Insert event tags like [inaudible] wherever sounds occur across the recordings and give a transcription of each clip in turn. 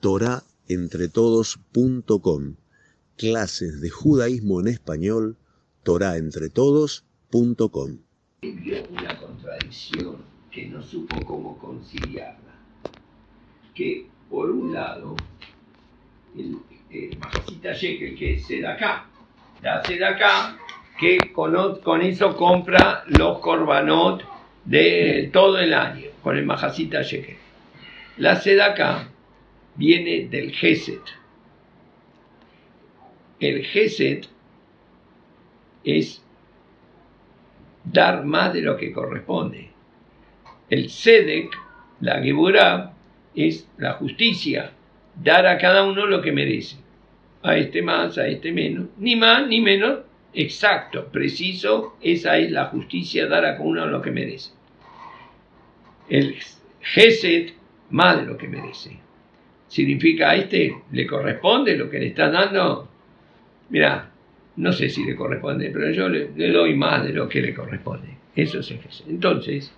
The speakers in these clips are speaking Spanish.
torahentretodos.com. Clases de judaísmo en español, torahentretodos.com. Vio una contradicción que no supo cómo conciliarla. Que por un lado, el, el Majacita Shekel, que es Sedacá, la Sedacá, que con, con eso compra los corbanot de todo el año, con el Majacita Shekel. La Sedacá viene del Geset. El Geset es dar más de lo que corresponde. El Sedek, la Geburah, es la justicia, dar a cada uno lo que merece. A este más, a este menos, ni más ni menos, exacto, preciso, esa es la justicia, dar a cada uno lo que merece. El Geset, más de lo que merece significa a este le corresponde lo que le están dando. Mira, no sé si le corresponde, pero yo le, doy más de lo que le corresponde. Eso es el. Entonces,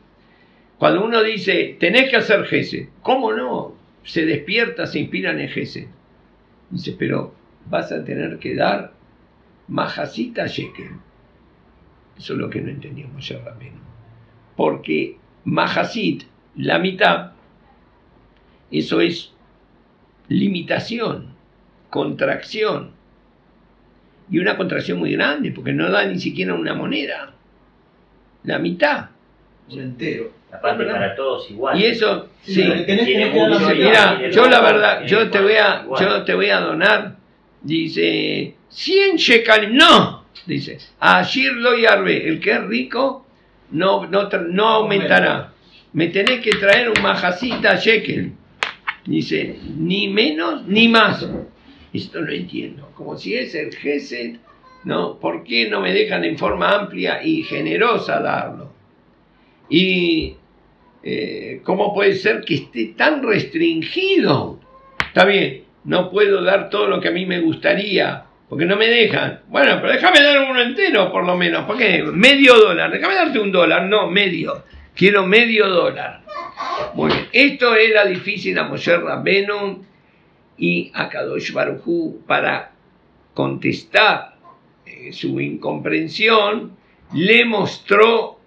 cuando uno dice, tenés que hacer Gesed, ¿cómo no? Se despierta, se inspira en el. Dice, pero vas a tener que dar majacita shekel. Eso es lo que no entendíamos ya menos. Porque majasit, la mitad, eso es limitación, contracción. Y una contracción muy grande, porque no da ni siquiera una moneda. La mitad. Un entero. Aparte para todos igual. Y eso, Sí, que. Mira, yo la verdad, yo te voy a, igual. yo te voy a donar, dice, 100 shekalim, no, dice, a Shirlo y Arbe, el que es rico, no, no, no aumentará. Me tenés que traer un majacita shekel. Dice, ni menos ni más. Esto no entiendo. Como si es el Gesed, ¿no? ¿Por qué no me dejan en forma amplia y generosa darlo? Y eh, ¿cómo puede ser que esté tan restringido? Está bien, no puedo dar todo lo que a mí me gustaría, porque no me dejan. Bueno, pero déjame dar uno entero por lo menos. ¿Por qué? Medio dólar. Déjame darte un dólar. No, medio. Quiero medio dólar. Muy bien. Esto era difícil a Moshe Rabbenu y a Kadosh Baruj Hu para contestar eh, su incomprensión, le mostró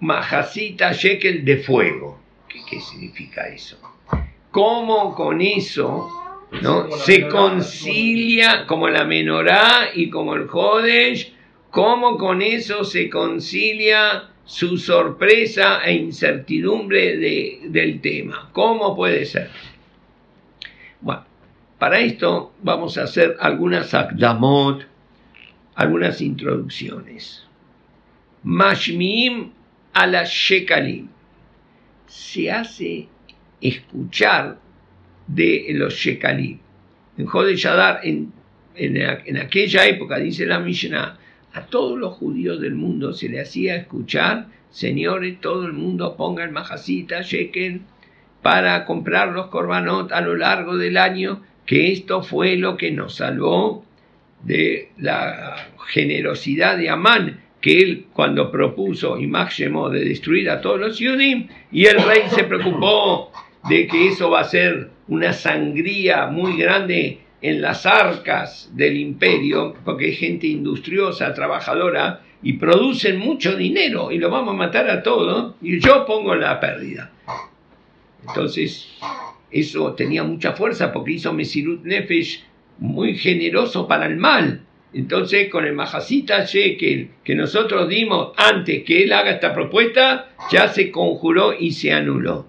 majacita shekel de fuego. ¿Qué, qué significa eso? ¿Cómo con eso ¿no? Como se menorá, concilia como la menorá y como el Jodesh? ¿Cómo con eso se concilia su sorpresa e incertidumbre de- del tema? ¿Cómo puede ser? Bueno, para esto vamos a hacer algunas akdamot, algunas introducciones. Mashmiim a la shekalim. Se hace escuchar de los shekalim. En Jodesh Adar, en, en, en aquella época, dice la Mishnah, a todos los judíos del mundo. Se le hacía escuchar, señores, todo el mundo ponga el majacita, shekel, para comprar los korbanot a lo largo del año, que esto fue lo que nos salvó de la generosidad de Amán, que él cuando propuso Imag Shemó de destruir a todos los Yudim, y el rey se preocupó de que eso va a ser una sangría muy grande en las arcas del imperio, porque hay gente industriosa, trabajadora, y producen mucho dinero, y lo vamos a matar a todos, y yo pongo la pérdida. Entonces, eso tenía mucha fuerza porque hizo Mesirut Nefesh muy generoso para el mal. Entonces, con el Majacita Shekel que nosotros dimos antes que él haga esta propuesta, ya se conjuró y se anuló.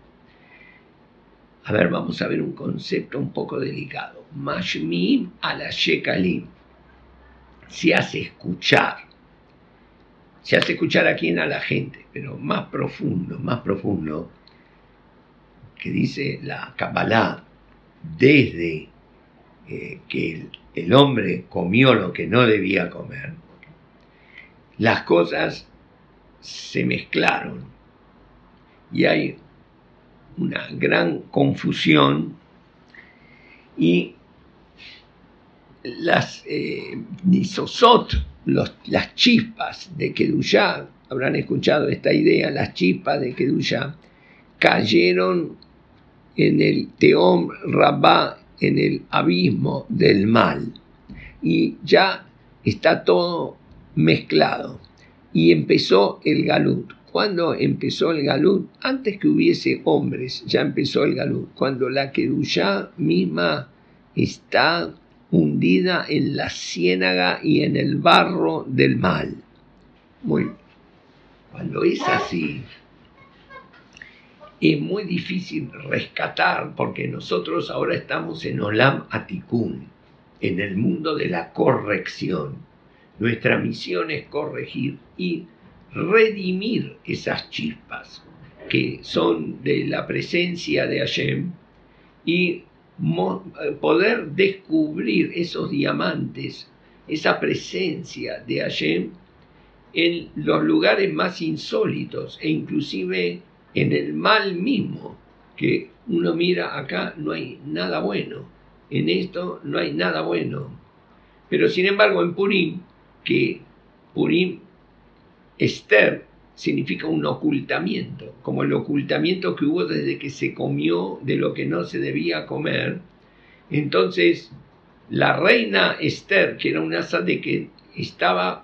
A ver, vamos a ver un concepto un poco delicado. Mashmim a la Shekalim. Se hace escuchar. Se hace escuchar a quién a la gente, pero más profundo, más profundo, que dice la Kabbalah, desde eh, que el, el hombre comió lo que no debía comer, las cosas se mezclaron y hay una gran confusión y las eh, nisosot, los- las chispas de Kedushá, habrán escuchado esta idea, las chispas de Kedushá, cayeron en el Teom Rabá, en el abismo del mal y ya está todo mezclado. Y empezó el galut. ¿Cuándo empezó el galut? Antes que hubiese hombres, ya empezó el galut. Cuando la Kedushá misma está hundida en la ciénaga y en el barro del mal. Muy Cuando es así, es muy difícil rescatar porque nosotros ahora estamos en Olam Atikun, en el mundo de la corrección. Nuestra misión es corregir y redimir esas chispas que son de la presencia de Hashem y poder descubrir esos diamantes, esa presencia de Hashem en los lugares más insólitos e inclusive en el mal mismo, que uno mira acá no hay nada bueno, en esto no hay nada bueno. Pero sin embargo en Purim, que Purim, Esther, significa un ocultamiento, como el ocultamiento que hubo desde que se comió de lo que no se debía comer. Entonces, la reina Esther, que era una que estaba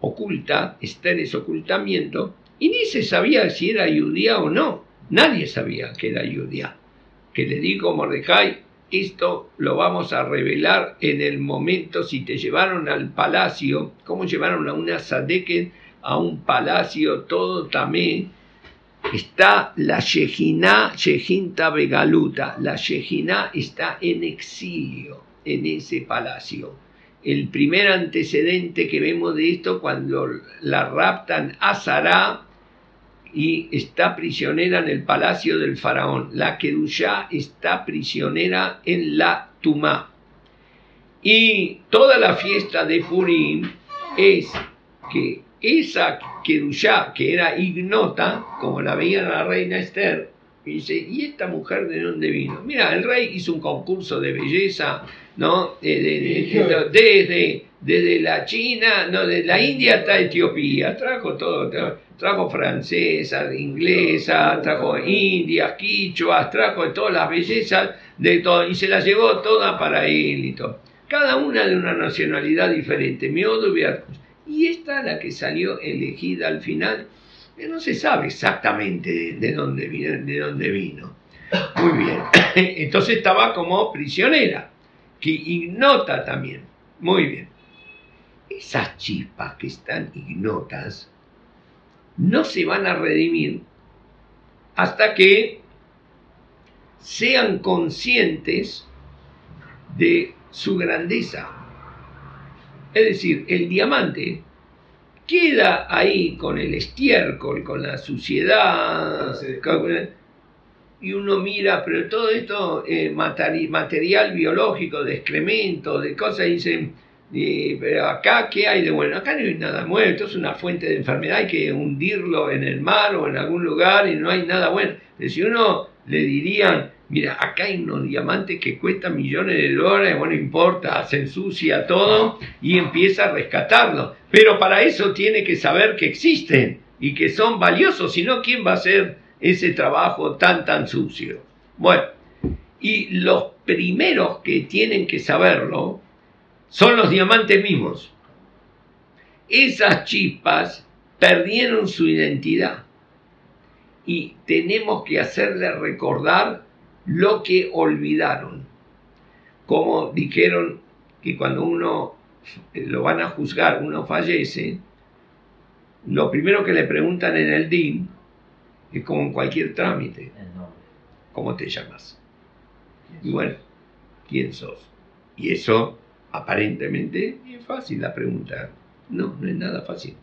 oculta, Esther es ocultamiento, y ni se sabía si era judía o no. Nadie sabía que era judía. Que le digo, Mordecai, esto lo vamos a revelar en el momento si te llevaron al palacio, cómo llevaron a una Sadeket a un palacio todo tamé. Está la Shejiná, Shejinta Begaluta. La Shejiná está en exilio en ese palacio. El primer antecedente que vemos de esto cuando la raptan a Sará y está prisionera en el palacio del faraón. La Kedushá está prisionera en la Tumá. Y toda la fiesta de Purim es que esa Kedushá, que era ignota, como la veía la reina Esther, dice, ¿y esta mujer de dónde vino? Mira, el rey hizo un concurso de belleza, ¿no? desde, desde la China, no, de la India hasta Etiopía, trajo todo trajo francesas, inglesas, trajo indias, quichuas, trajo todas las bellezas de todo, y se las llevó todas para él y todo. Cada una de una nacionalidad diferente, Miodo y Y esta, la que salió elegida al final, no se sabe exactamente de dónde vino. De dónde vino. Muy bien. [coughs] Entonces estaba como prisionera, que ignota también. Muy bien. Esas chispas que están ignotas, no se van a redimir hasta que sean conscientes de su grandeza. Es decir, el diamante queda ahí con el estiércol, con la suciedad, y uno mira, pero todo esto eh, material biológico, de excremento, de cosas, dicen, pero acá, ¿qué hay de bueno? Acá no hay nada bueno, esto es una fuente de enfermedad, hay que hundirlo en el mar o en algún lugar y no hay nada bueno. Pero si uno le dirían, mira, acá hay unos diamantes que cuestan millones de dólares, bueno, importa, se ensucia todo y empieza a rescatarlo. Pero para eso tiene que saber que existen y que son valiosos, si no, ¿quién va a hacer ese trabajo tan, tan sucio? Bueno, y los primeros que tienen que saberlo, son los diamantes mismos. Esas chispas perdieron su identidad y tenemos que hacerle recordar lo que olvidaron. Como dijeron que cuando uno eh, lo van a juzgar, uno fallece, lo primero que le preguntan en el DIN es como en cualquier trámite, ¿cómo te llamas? Y bueno, ¿quién sos? Y eso aparentemente es fácil la pregunta. No, no es nada fácil.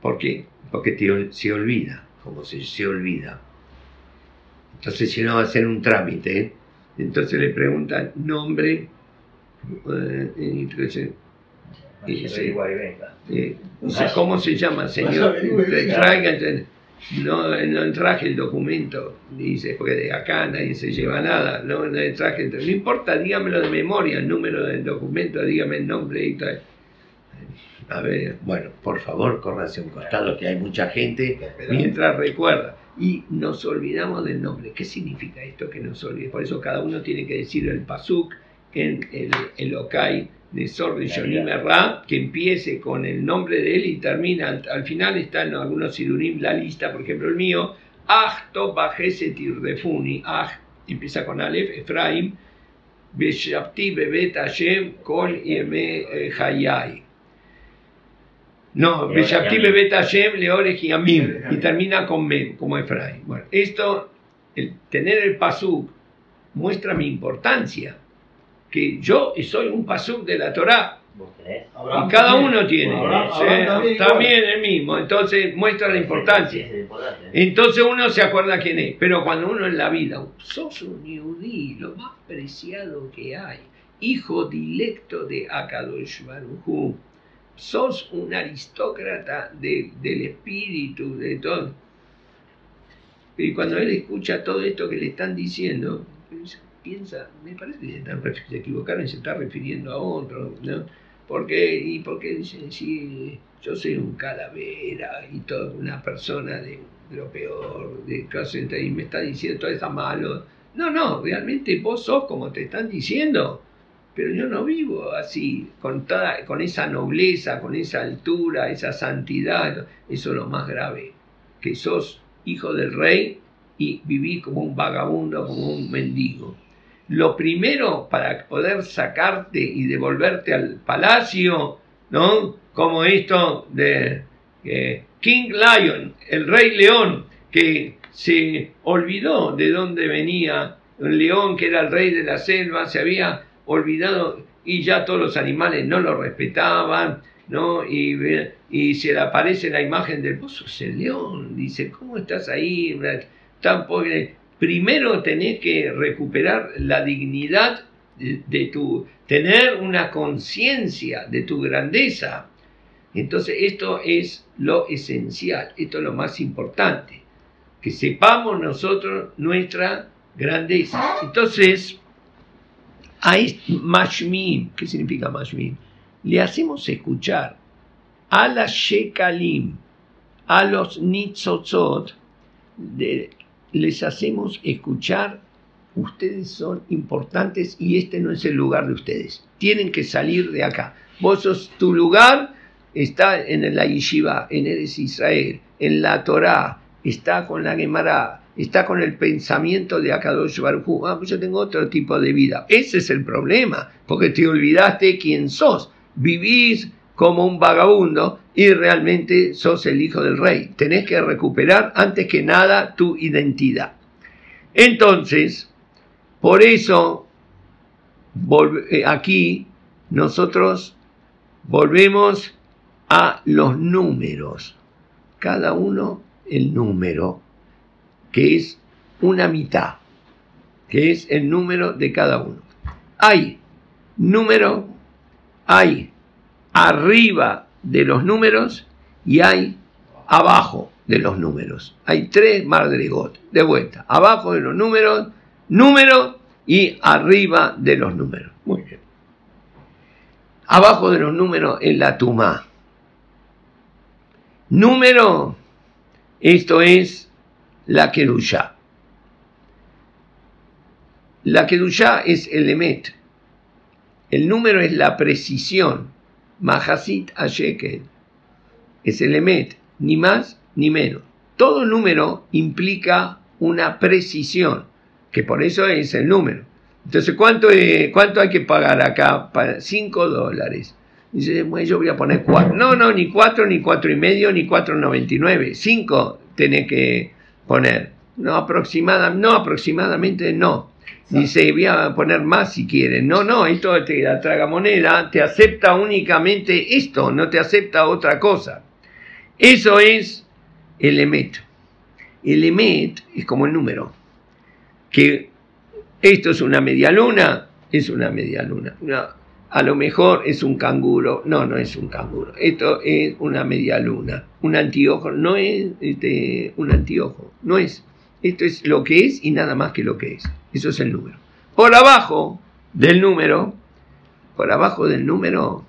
¿Por qué? Porque se olvida, como se, se olvida. Entonces, va a hacer un trámite, entonces le preguntan nombre, eh, ¿cómo se llama, señor? no, no traje el documento, dice, porque de acá nadie se lleva nada, no, no traje, no importa, dígamelo de memoria, el número del documento, dígame el nombre y tal. A ver, bueno, por favor, corra hacia un costado que hay mucha gente mientras recuerda. Y nos olvidamos del nombre. ¿Qué significa esto que nos olvide? Por eso cada uno tiene que decir el pasuk en el Elokai de Sor de Yonim Ra, que empiece con el nombre de él y termina, al, al final están algunos sidurim, la lista, por ejemplo el mío, Achto Bajesetir Refuni, empieza con Aleph, Efraim, Beshabti Bebet Hashem, Kol Yeme Hayai. No, Beshabti Bebet Hashem, Leore Yamim, y termina con Mem, como Efraim. Bueno, esto, el tener el Pasuk, muestra mi importancia, que yo soy un Pasuk de la Torah, y cada uno tiene. también, el mismo. Entonces muestra la importancia. Entonces uno se acuerda quién es. Pero cuando uno en la vida, sos un yudí, lo más preciado que hay. Hijo directo de Akadosh Baruj Sos un aristócrata del espíritu, de todo. Y cuando él escucha todo esto que le están diciendo, piensa, me parece que se, equivocaron y se está refiriendo a otro. ¿no? ¿Por qué? ¿Y por qué dicen, sí, yo soy un calavera y toda una persona de, lo peor, de clase, y me está diciendo todo eso malo? No, no, realmente vos sos como te están diciendo, pero yo no vivo así, con, toda, con esa nobleza, con esa altura, esa santidad. Eso es lo más grave, que sos hijo del rey y vivís como un vagabundo, como un mendigo lo primero para poder sacarte y devolverte al palacio, ¿no? Como esto de King Lion, el rey león, que se olvidó de dónde venía un león que era el rey de la selva, se había olvidado y ya todos los animales no lo respetaban, ¿no? Y, se le aparece la imagen del vos sos el león, dice, ¿cómo estás ahí? Tan pobre primero tenés que recuperar la dignidad de, tu, tener una conciencia de tu grandeza. Entonces esto es lo esencial, esto es lo más importante, que sepamos nosotros nuestra grandeza. Entonces, hay mashmim, ¿qué significa mashmim? Le hacemos escuchar a la shekalim, a los nitzotzot, les hacemos escuchar, ustedes son importantes y este no es el lugar de ustedes. Tienen que salir de acá. Vos tu lugar, está en la Yeshiva, en Eres Israel, en la Torah, está con la Gemara, está con el pensamiento de Akadosh Baruj Ah, pues yo tengo otro tipo de vida. Ese es el problema, porque te olvidaste quién sos. Vivís como un vagabundo y realmente sos el hijo del rey. Tenés que recuperar antes que nada tu identidad. Entonces, por eso eh, aquí nosotros volvemos a los números. Cada uno el número, que es una mitad, que es el número de cada uno. Hay número, hay arriba de los números y hay abajo de los números. Hay tres madrigot. De vuelta, abajo de los números, número y arriba de los números. Muy bien. Abajo de los números en la tumá. Número, esto es la Kedushá. La Kedushá es el Emet. El número es la precisión Mahasit Shekel. Es el Emet, ni más ni menos. Todo número implica una precisión, que por eso es el número. Entonces, ¿cuánto, cuánto hay que pagar acá? Para 5 dólares. Dice, bueno, yo voy a poner 4. No, no, ni 4, ni cuatro y medio, ni 4,99. 5 tenés que poner. No, aproximada, no, aproximadamente no. Dice, voy a poner más si quieren. No, no, esto te la traga moneda, te acepta únicamente esto, no te acepta otra cosa. Eso es el emet. El emet es como el número. Que esto es una media luna, es una media luna. A lo mejor es un canguro. No, no es un canguro. Esto es una media luna. Un antiojo. No es este, un antiojo. No es. Esto es lo que es y nada más que lo que es. Eso es el número. Por abajo del número, por abajo del número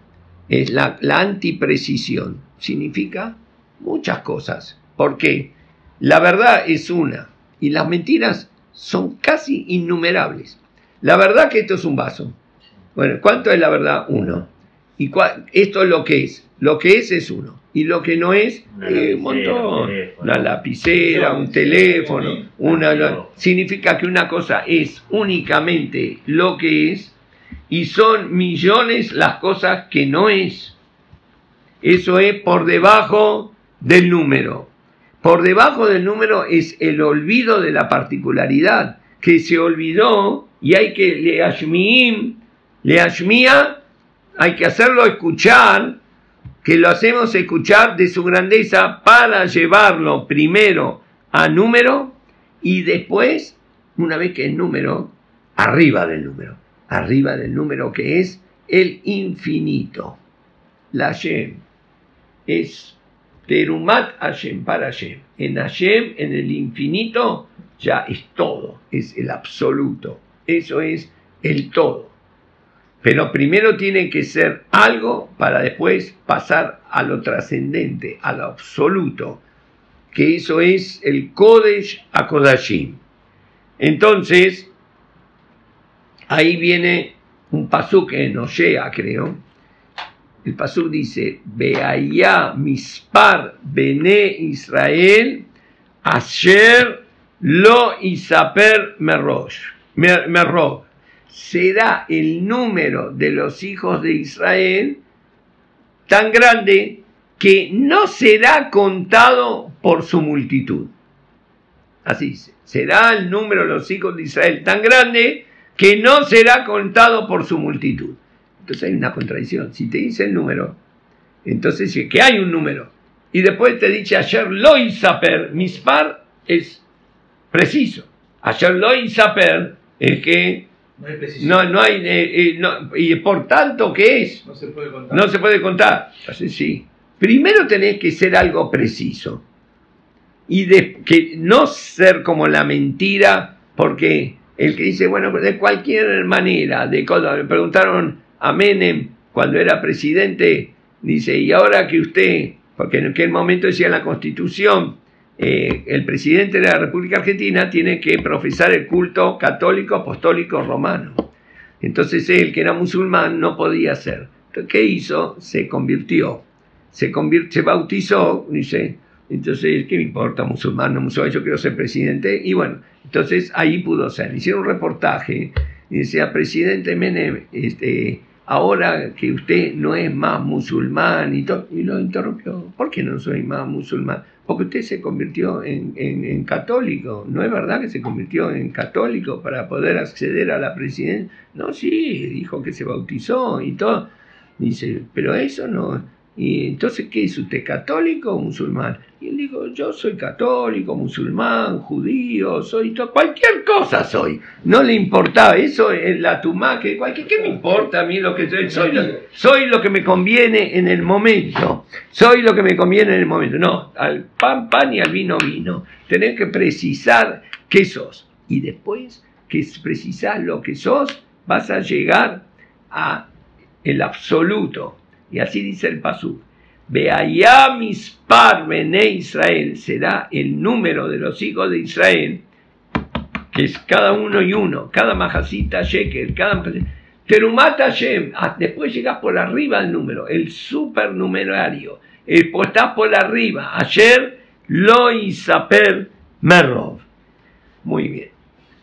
es la, la antiprecisión. Significa muchas cosas. Porque la verdad es una y las mentiras son casi innumerables. La verdad que esto es un vaso. Bueno, ¿cuánto es la verdad? Uno. ¿Y esto es lo que es? Lo que es es uno. Y lo que no es, eh, un montón. Una lapicera, un teléfono, una, significa que una cosa es únicamente lo que es y son millones las cosas que no es. Eso es por debajo del número. Por debajo del número es el olvido de la particularidad, que se olvidó y hay que le ashmiim, le ashmia, hay que hacerlo escuchar, que lo hacemos escuchar de su grandeza para llevarlo primero a número y después, una vez que es número, arriba del número arriba del número que es el infinito. La Hashem es Terumat Hashem para Hashem. En Hashem, en el infinito, ya es todo, es el absoluto. Eso es el todo. Pero primero tiene que ser algo para después pasar a lo trascendente, a lo absoluto, que eso es el Kodesh Akodashim. Entonces, Ahí viene un pasuk en Osea, creo. El pasuk dice, Beaya mispar bene Israel, asher lo isaper merosh. Merro. Será el número de los hijos de Israel tan grande que no será contado por su multitud. Así dice. Será el número de los hijos de Israel tan grande que no será contado por su multitud. Entonces hay una contradicción. Si te dice el número, entonces sí que hay un número. Y después te dice ayer lo mispar es preciso. Ayer lo es que no, no, hay, eh, eh, y por tanto, ¿qué es? No se puede contar. No se puede contar. Entonces sí. Primero tenés que ser algo preciso. Y de, que no ser como la mentira, porque el que dice, bueno, de cualquier manera, de cuando le preguntaron a Menem cuando era presidente, dice, y ahora que usted, porque en aquel momento decía la Constitución, eh, el presidente de la República Argentina tiene que profesar el culto católico, apostólico, romano. Entonces él, que era musulmán, no podía ser. Entonces, ¿qué hizo? Se convirtió. Se, se bautizó, dice, entonces, ¿qué me importa, musulmán, no musulmán? Yo quiero ser presidente. Y bueno, entonces ahí pudo ser. Hicieron un reportaje y decía, presidente Menem, este, ahora que usted no es más musulmán y, todo, y lo interrumpió. ¿Por qué no soy más musulmán? Porque usted se convirtió en, en, católico. ¿No es verdad que se convirtió en católico para poder acceder a la presidencia? No, sí, dijo que se bautizó y todo. Dice, pero eso no y entonces, ¿qué es usted, católico o musulmán? Y él dijo, yo soy católico, musulmán, judío, soy cualquier cosa soy. No le importaba, eso es la tumá, que cualquier, ¿qué me importa a mí lo que soy? Soy lo, soy lo que me conviene en el momento. Soy lo que me conviene en el momento. No, al pan, pan y al vino, vino. Tenés que precisar qué sos. Y después que precisás lo que sos, vas a llegar a el absoluto y así dice el Pasú. Beaya mispar bene Israel será el número de los hijos de Israel, que es cada uno y uno, cada majacita shekel, cada Terumata Shem, ah, después llegas por arriba del número, el supernumerario, el estás por arriba, ayer lo isaper merov. Muy bien.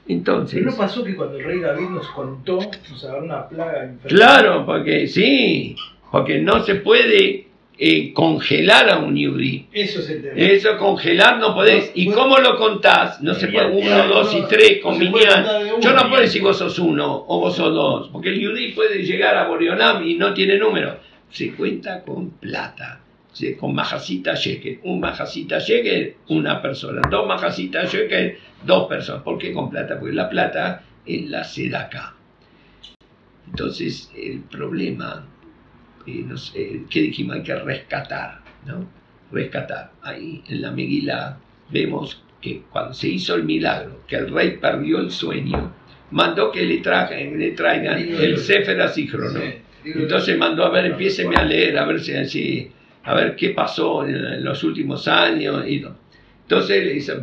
Entonces. Pero no pasó que cuando el rey David nos contó, nos agarró una plaga Claro, porque sí, porque no se puede eh, congelar a un yudí. Eso es el tema. Eso congelar no podés. ¿Y cómo lo contás? No se puede uno, dos y tres con Yo no puedo decir vos sos uno o vos sos dos, porque el yudí puede llegar a Borionam y no tiene número. Se cuenta con plata. Con majacita shekel. Un majacita shekel, una persona. Dos majacitas shekel, dos personas. ¿Por qué con plata? Porque la plata es la sedaca. Entonces, el problema no sé, ¿qué dijimos? Hay que rescatar, ¿no? Rescatar. Ahí en la Meguila vemos que cuando se hizo el milagro, que el rey perdió el sueño, mandó que le, trajen, le traigan el Sefer Asícrono. Entonces mandó a ver, empiéceme a leer, a ver si, a ver qué pasó en, los últimos años. Y Entonces le dice,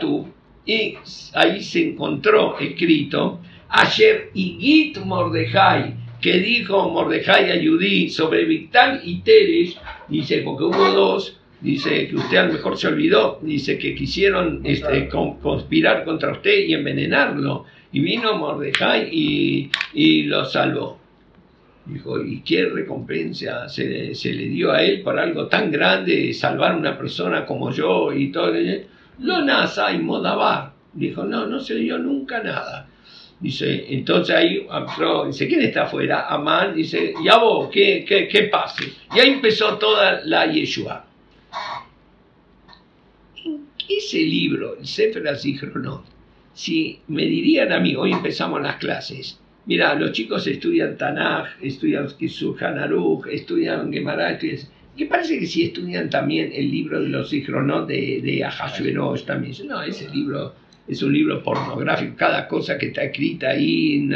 tú y ahí se encontró escrito Ayer Igit Mordejai, que dijo Mordejai a Yudí sobre Victal y Teres, dice, porque hubo dos, dice que usted a lo mejor se olvidó, dice que quisieron este, con- conspirar contra usted y envenenarlo. Y vino Mordejai y, y lo salvó. Dijo, ¿y qué recompensa se, le- se le dio a él por algo tan grande, salvar a una persona como yo y todo? Lo nasa y Modabar. Dijo, no, no se dio nunca nada. Dice, entonces ahí entró, dice, ¿quién está afuera? Amán, dice, ¿y a vos qué, qué, qué pase? Y ahí empezó toda la Yeshua. Ese libro, el Sefer Azihronot, si me dirían a mí, hoy empezamos las clases, mira, los chicos estudian Tanaj, estudian Surjan Aruch, estudian Gemara, estudian... Que parece que si estudian también el libro de los Zihronot de, de Ahasuerosh también. No, ese libro es un libro pornográfico, cada cosa que está escrita ahí.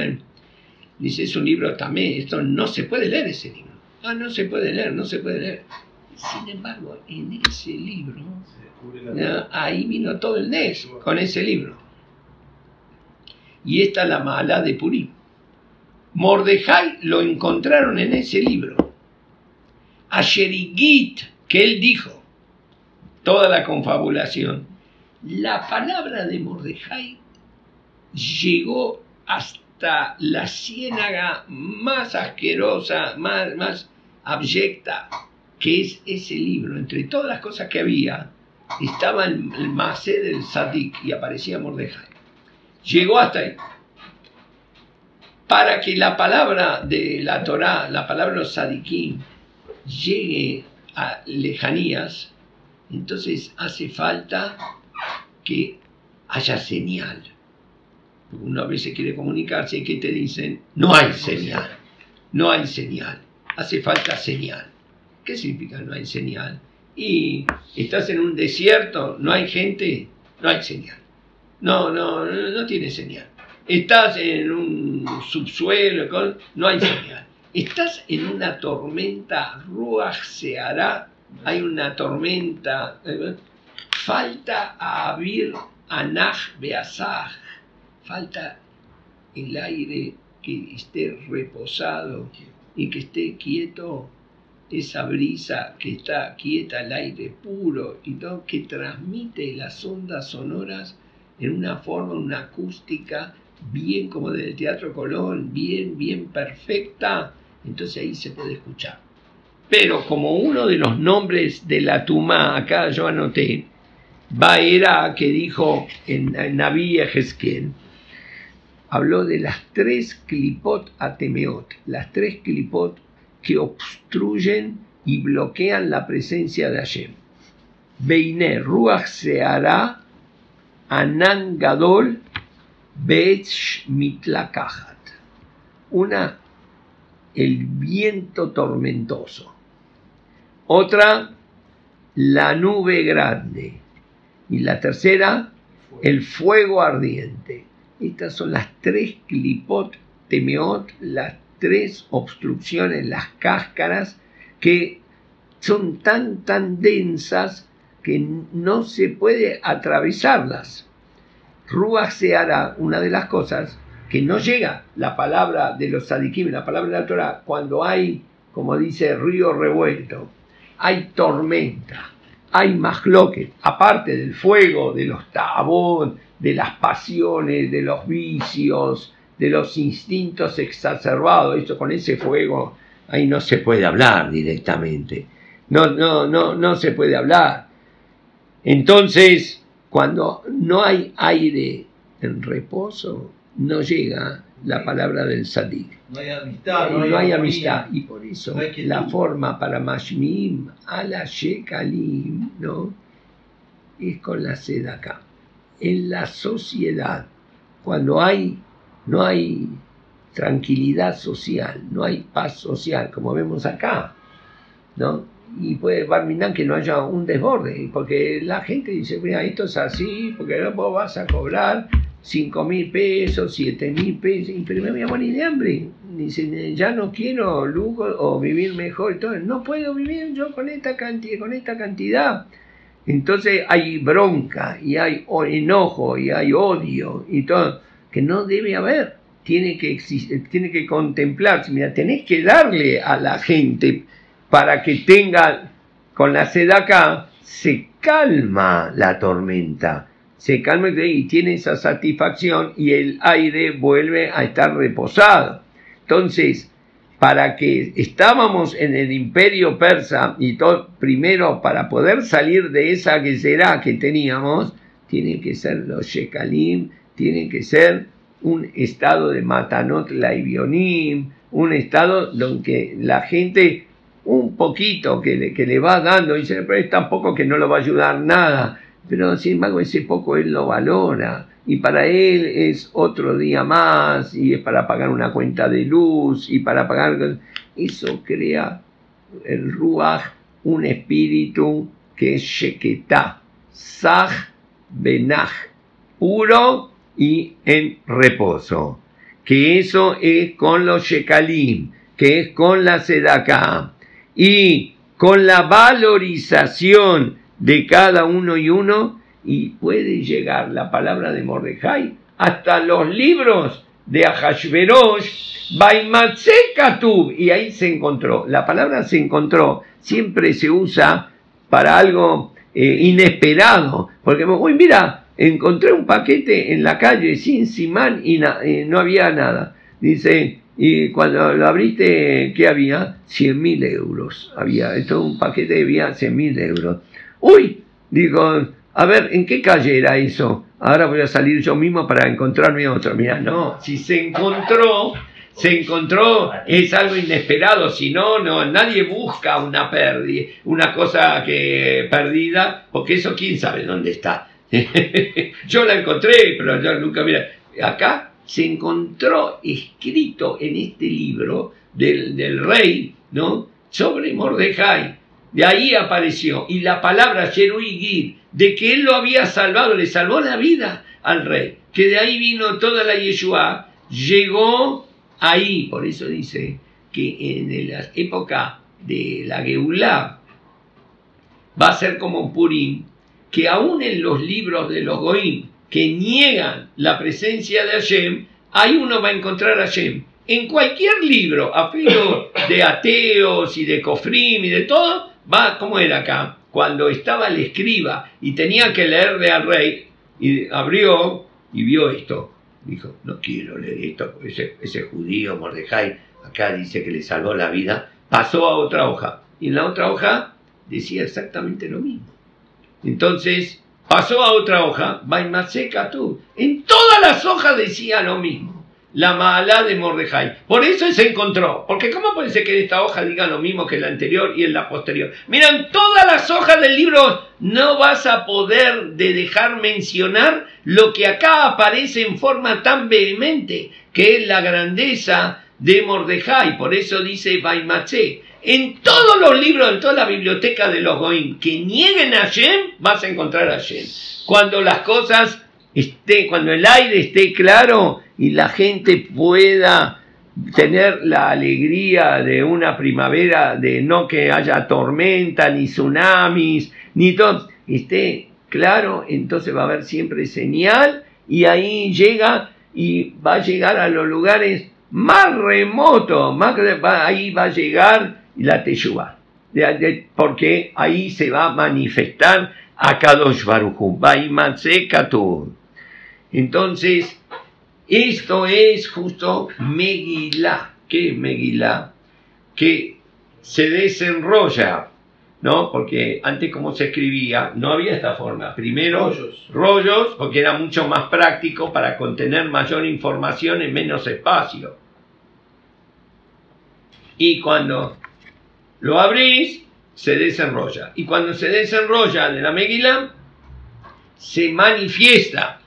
dice, es un libro también, esto no se puede leer ese libro. Ah, no se puede leer, no se puede leer. Sin embargo, en ese libro, ahí vino todo el NES con ese libro. Y esta es la mala de Purim. Mordejai lo encontraron en ese libro. Asherigit, que él dijo, toda la confabulación. La palabra de Mordejai llegó hasta la ciénaga más asquerosa, más, más abyecta, que es ese libro. Entre todas las cosas que había, estaba el, el Masé del Sadik y aparecía Mordejai. Llegó hasta ahí. Para que la palabra de la Torá, la palabra de los llegue a lejanías, entonces hace falta que haya señal. Porque Uno a veces quiere comunicarse y que te dicen, no hay señal, no hay señal, hace falta señal. ¿Qué significa no hay señal? Y estás en un desierto, no hay gente, no hay señal. No, no, no, no tiene señal. Estás en un subsuelo, con- no hay señal. Estás en una tormenta, Ruach se hará, hay una tormenta, eh, falta a Abir Anach Beasaj, falta el aire que esté reposado y que esté quieto, esa brisa que está quieta, el aire puro y todo, que transmite las ondas sonoras en una forma, una acústica bien como del Teatro Colón, bien, bien perfecta, entonces ahí se puede escuchar. Pero como uno de los nombres de la Tumá, acá yo anoté, Baera que dijo en, en Naví habló de las tres clipot atemeot, las tres clipot que obstruyen y bloquean la presencia de Hashem. Beine Ruach Seara, Anan Gadol, Beech Mitlakahat. Una, el viento tormentoso. Otra, la nube grande. Y la tercera, el fuego ardiente. Estas son las tres clipot temeot, las tres obstrucciones, las cáscaras, que son tan, tan densas que no se puede atravesarlas. Ruach se hará una de las cosas que no llega la palabra de los sadikim, la palabra de la Torah, cuando hay, como dice, río revuelto, hay tormenta, hay mahloket, aparte del fuego, de los tabón, de las pasiones, de los vicios, de los instintos exacerbados, eso con ese fuego, ahí no se puede hablar directamente. No, no, no, no se puede hablar. Entonces, cuando no hay aire en reposo, no llega la palabra del sadik. No hay amistad, no hay, no hay amistad. Y por eso No la forma para Mashmim a la Shekalim, ¿no? Es con la seda acá. En la sociedad, cuando hay, no hay tranquilidad social, no hay paz social, como vemos acá, ¿no? Y puede barminar que no haya un desborde, porque la gente dice, mira, esto es así, porque no vos vas a cobrar 5 mil pesos, 7 mil pesos, y pero me voy a morir de hambre. Dice, ya no quiero lujo o vivir mejor, todo. no puedo vivir yo con esta cantidad, con esta cantidad. Entonces hay bronca, y hay enojo, y hay odio, y todo, que no debe haber. tiene que, tiene que contemplarse. Mira, tenés que darle a la gente para que tenga, con la sed acá, se calma la tormenta, se calma y tiene esa satisfacción y el aire vuelve a estar reposado. Entonces, para que estábamos en el imperio persa y todo, primero para poder salir de esa que será que teníamos, tienen que ser los shekalim, tienen que ser un estado de matanot laibionim, un estado donde la gente un poquito que le, que le va dando, dice, pero es tan poco que no lo va a ayudar nada, pero sin embargo ese poco él lo valora y para él es otro día más y es para pagar una cuenta de luz y para pagar... Eso crea el Ruach un espíritu que es Sheketá, Saj Benaj, puro y en reposo. Que eso es con los Shekalim, que es con la Sedaká y con la valorización de cada uno y uno y puede llegar la palabra de Mordejai hasta los libros de Ahashverosh, Baimatzekatub, y ahí se encontró. La palabra se encontró, siempre se usa para algo eh, inesperado, porque, uy, mira, encontré un paquete en la calle sin simán y no había nada. Dice, y cuando lo abriste, ¿qué había? 100 mil euros. Había, esto un paquete había 100 mil euros. Uy, digo, a ver, ¿en qué calle era eso? Ahora voy a salir yo mismo para encontrarme otro. Mira, no, si se encontró, se encontró, es algo inesperado, si no, no, nadie busca una pérdida, una cosa que perdida, porque eso quién sabe dónde está. [laughs] yo la encontré, pero yo nunca, mira, acá se encontró escrito en este libro del, del rey, ¿no? Sobre Mordejai. De ahí apareció. Y la palabra Gid, de que él lo había salvado, le salvó la vida al rey. Que de ahí vino toda la Yeshua, llegó ahí. Por eso dice que en la época de la Geulah va a ser como Purim, que aún en los libros de los Goim que niegan la presencia de Hashem, ahí uno va a encontrar a Hashem. En cualquier libro, a de ateos y de Kofrim y de todo, va, ¿cómo era acá? Cuando estaba el escriba y tenía que leerle al rey, y abrió y vio esto. Dijo, no quiero leer esto, ese, ese judío Mordejai acá dice que le salvó la vida. Pasó a otra hoja. Y en la otra hoja decía exactamente lo mismo. Entonces, pasó a otra hoja, seca tú. En todas las hojas decía lo mismo la mala de Mordejai. Por eso se encontró. Porque ¿cómo puede ser que esta hoja diga lo mismo que la anterior y en la posterior? Miran, todas las hojas del libro no vas a poder de dejar mencionar lo que acá aparece en forma tan vehemente, que es la grandeza de Mordejai. Por eso dice Baimaché. En todos los libros, en toda la biblioteca de los Goim que nieguen a Shem, vas a encontrar a Shem. Cuando las cosas estén, cuando el aire esté claro, y la gente pueda tener la alegría de una primavera, de no que haya tormenta, ni tsunamis, ni todo, esté claro, entonces va a haber siempre señal y ahí llega y va a llegar a los lugares más remotos, más, ahí va a llegar la Teshuvah, porque ahí se va a manifestar a Kadosh Baruch Entonces, esto es justo Megilá. ¿Qué es Megilá? Que se desenrolla, ¿no? Porque antes como se escribía, no había esta forma. Primero rollos, porque era mucho más práctico para contener mayor información en menos espacio. Y cuando lo abrís, se desenrolla. Y cuando se desenrolla de la Megilá, se manifiesta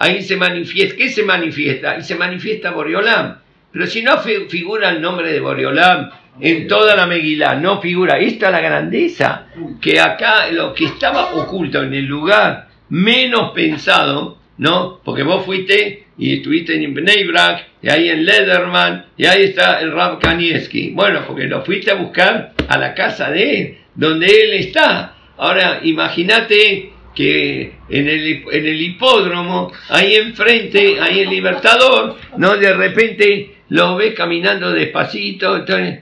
ahí se manifiesta. ¿Qué se manifiesta? Y se manifiesta Boriolam. Pero si no figura el nombre de Boriolam en toda la Meguilá, no figura. Esta es la grandeza, que acá lo que estaba oculto en el lugar menos pensado, ¿no? Porque vos fuiste y estuviste en Bnei y ahí en Lederman, y ahí está el Rab Kanievski. Bueno, porque lo fuiste a buscar a la casa de él, donde él está. Ahora, imagínate que en el, en el hipódromo, ahí enfrente, ahí el Libertador, ¿no? De repente lo ves caminando despacito, entonces,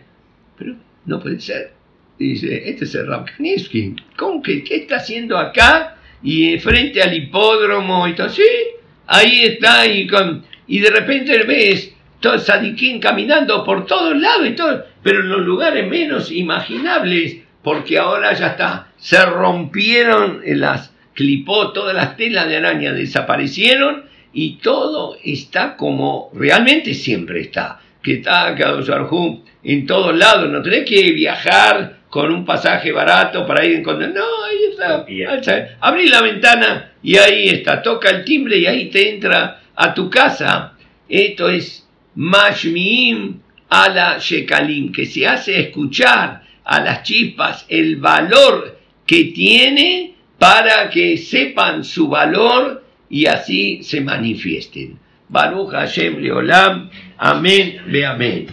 pero no puede ser. Dice, este es el Ramknitsky, ¿cómo que qué está haciendo acá? Y frente al hipódromo y todo, sí, ahí está, y, con, y de repente ves todo Sadiquín caminando por todos lados y todo, pero en los lugares menos imaginables, porque ahora ya está, se rompieron las clipó, todas las telas de araña desaparecieron y todo está como realmente siempre está, que está Kadosh en todos lados, no tenés que viajar con un pasaje barato para ir encontrar, no, ahí está, abrí la ventana y ahí está, toca el timbre y ahí te entra a tu casa. Esto es Mashmiim a la Shekalim, que se hace escuchar a las chispas el valor que tiene para que sepan su valor y así se manifiesten. Baruch Hashem Leolam. Amén, ve amén.